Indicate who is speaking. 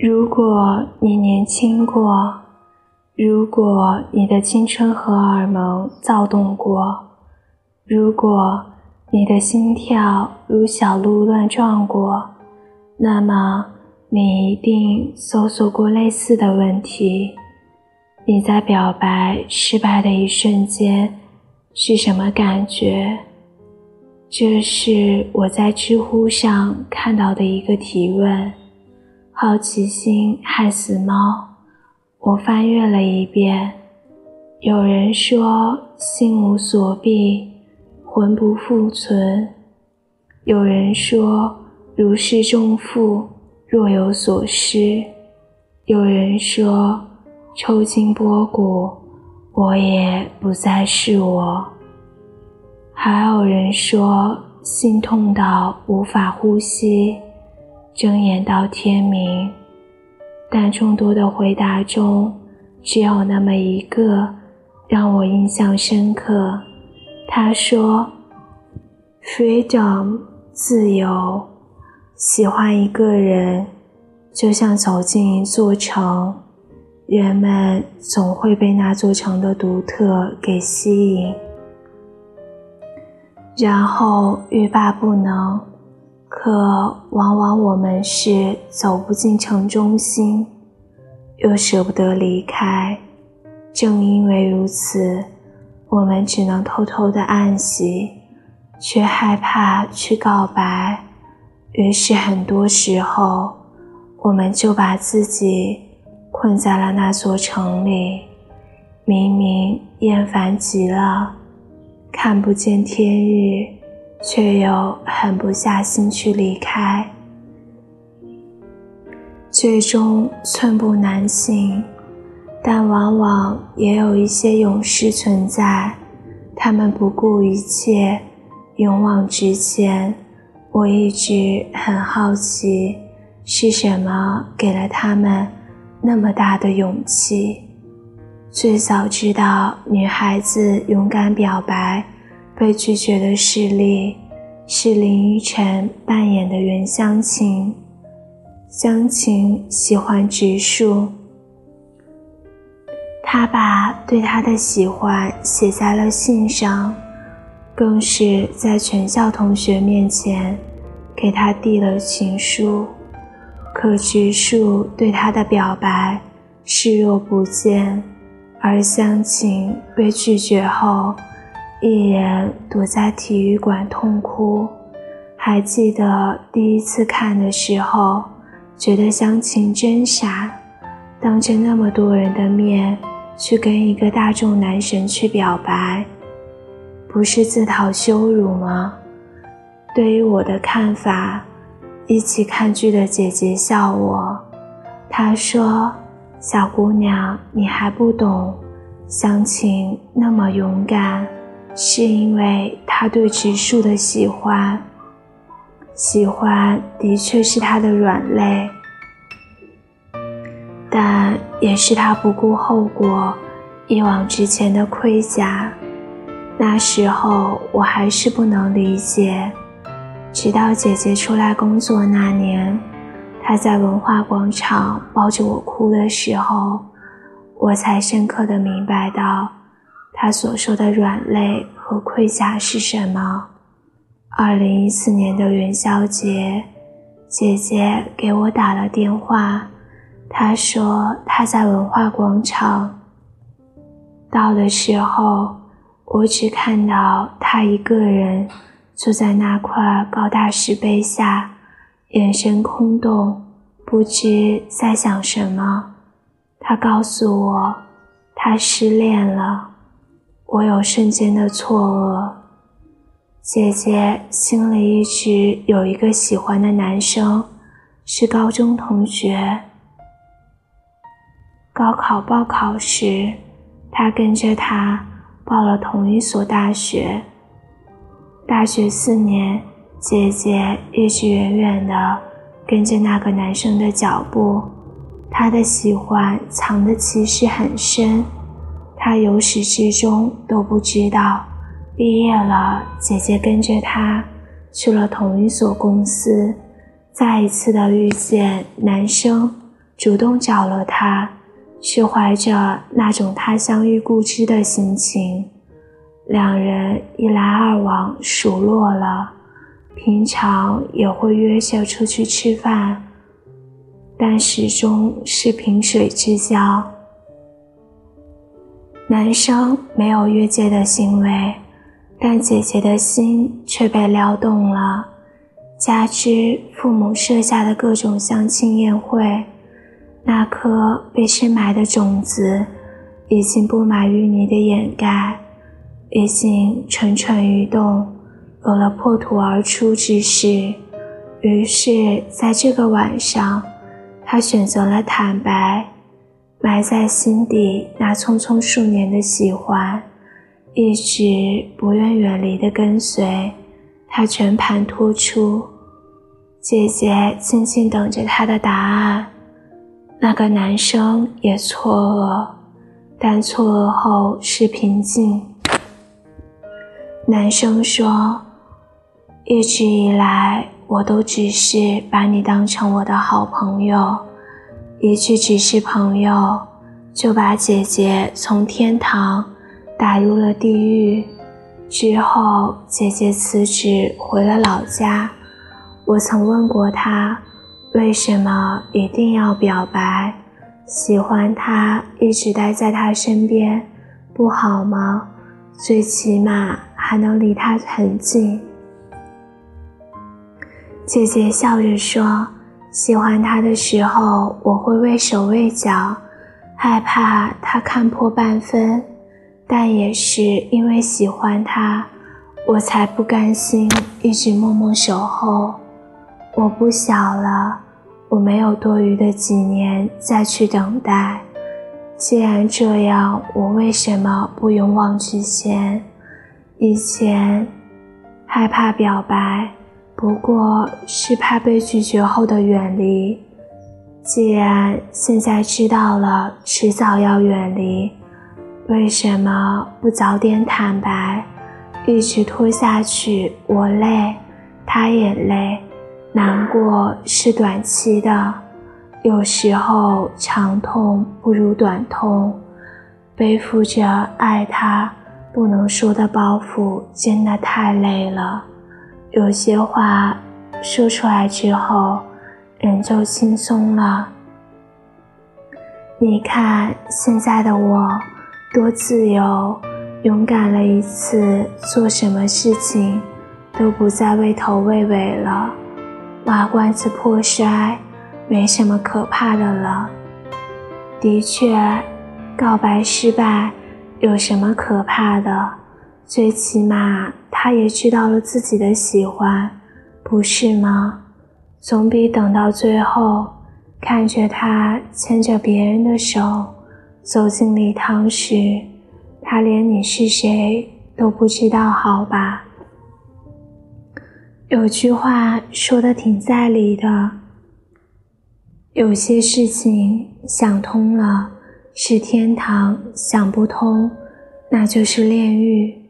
Speaker 1: 如果你年轻过，如果你的青春荷尔蒙躁动过，如果你的心跳如小鹿乱撞过，那么你一定搜索过类似的问题。你在表白失败的一瞬间是什么感觉？这是我在知乎上看到的一个提问。好奇心害死猫。我翻阅了一遍，有人说心无所避，魂不复存；有人说如释重负，若有所失；有人说。抽筋剥骨，我也不再是我。还有人说心痛到无法呼吸，睁眼到天明。但众多的回答中，只有那么一个让我印象深刻。他说：“Freedom，自由，喜欢一个人，就像走进一座城。”人们总会被那座城的独特给吸引，然后欲罢不能。可往往我们是走不进城中心，又舍不得离开。正因为如此，我们只能偷偷的暗喜，却害怕去告白。于是很多时候，我们就把自己。困在了那座城里，明明厌烦极了，看不见天日，却又狠不下心去离开，最终寸步难行。但往往也有一些勇士存在，他们不顾一切，勇往直前。我一直很好奇，是什么给了他们。那么大的勇气，最早知道女孩子勇敢表白被拒绝的事例，是林依晨扮演的袁湘琴。湘琴喜欢植树，她把对他的喜欢写在了信上，更是在全校同学面前给他递了情书。可植树对他的表白视若不见，而湘琴被拒绝后，一人躲在体育馆痛哭。还记得第一次看的时候，觉得湘琴真傻，当着那么多人的面去跟一个大众男神去表白，不是自讨羞辱吗？对于我的看法。一起看剧的姐姐笑我，她说：“小姑娘，你还不懂，湘琴那么勇敢，是因为她对植树的喜欢。喜欢的确是她的软肋，但也是她不顾后果、一往直前的盔甲。那时候我还是不能理解。”直到姐姐出来工作那年，她在文化广场抱着我哭的时候，我才深刻的明白到，他所说的软肋和盔甲是什么。二零一四年的元宵节，姐姐给我打了电话，她说她在文化广场。到的时候，我只看到她一个人。坐在那块高大石碑下，眼神空洞，不知在想什么。他告诉我，他失恋了。我有瞬间的错愕。姐姐心里一直有一个喜欢的男生，是高中同学。高考报考时，她跟着他报了同一所大学。大学四年，姐姐一直远远地跟着那个男生的脚步，她的喜欢藏的其实很深，她由始至终都不知道。毕业了，姐姐跟着他去了同一所公司，再一次的遇见男生，主动找了他，是怀着那种他乡遇故知的心情。两人一来二往熟络了，平常也会约着出去吃饭，但始终是萍水之交。男生没有越界的行为，但姐姐的心却被撩动了。加之父母设下的各种相亲宴会，那颗被深埋的种子已经布满淤泥的掩盖，已经蠢蠢欲动，有了破土而出之势。于是，在这个晚上，他选择了坦白。埋在心底那匆匆数年的喜欢，一直不愿远离的跟随，他全盘托出。姐姐静静等着他的答案。那个男生也错愕，但错愕后是平静。男生说：“一直以来，我都只是把你当成我的好朋友。”一句只是朋友，就把姐姐从天堂打入了地狱。之后，姐姐辞职回了老家。我曾问过她，为什么一定要表白？喜欢他，一直待在他身边，不好吗？最起码还能离他很近。姐姐笑着说。喜欢他的时候，我会畏手畏脚，害怕他看破半分；但也是因为喜欢他，我才不甘心一直默默守候。我不小了，我没有多余的几年再去等待。既然这样，我为什么不勇往直前？以前害怕表白。不过是怕被拒绝后的远离。既然现在知道了，迟早要远离，为什么不早点坦白？一直拖下去，我累，他也累。难过是短期的，有时候长痛不如短痛。背负着爱他不能说的包袱，真的太累了。有些话说出来之后，人就轻松了。你看现在的我，多自由、勇敢了一次，做什么事情都不再畏头畏尾了。瓦罐子破摔，没什么可怕的了。的确，告白失败，有什么可怕的？最起码，他也知道了自己的喜欢，不是吗？总比等到最后，看着他牵着别人的手走进礼堂时，他连你是谁都不知道好吧？有句话说的挺在理的，有些事情想通了是天堂，想不通那就是炼狱。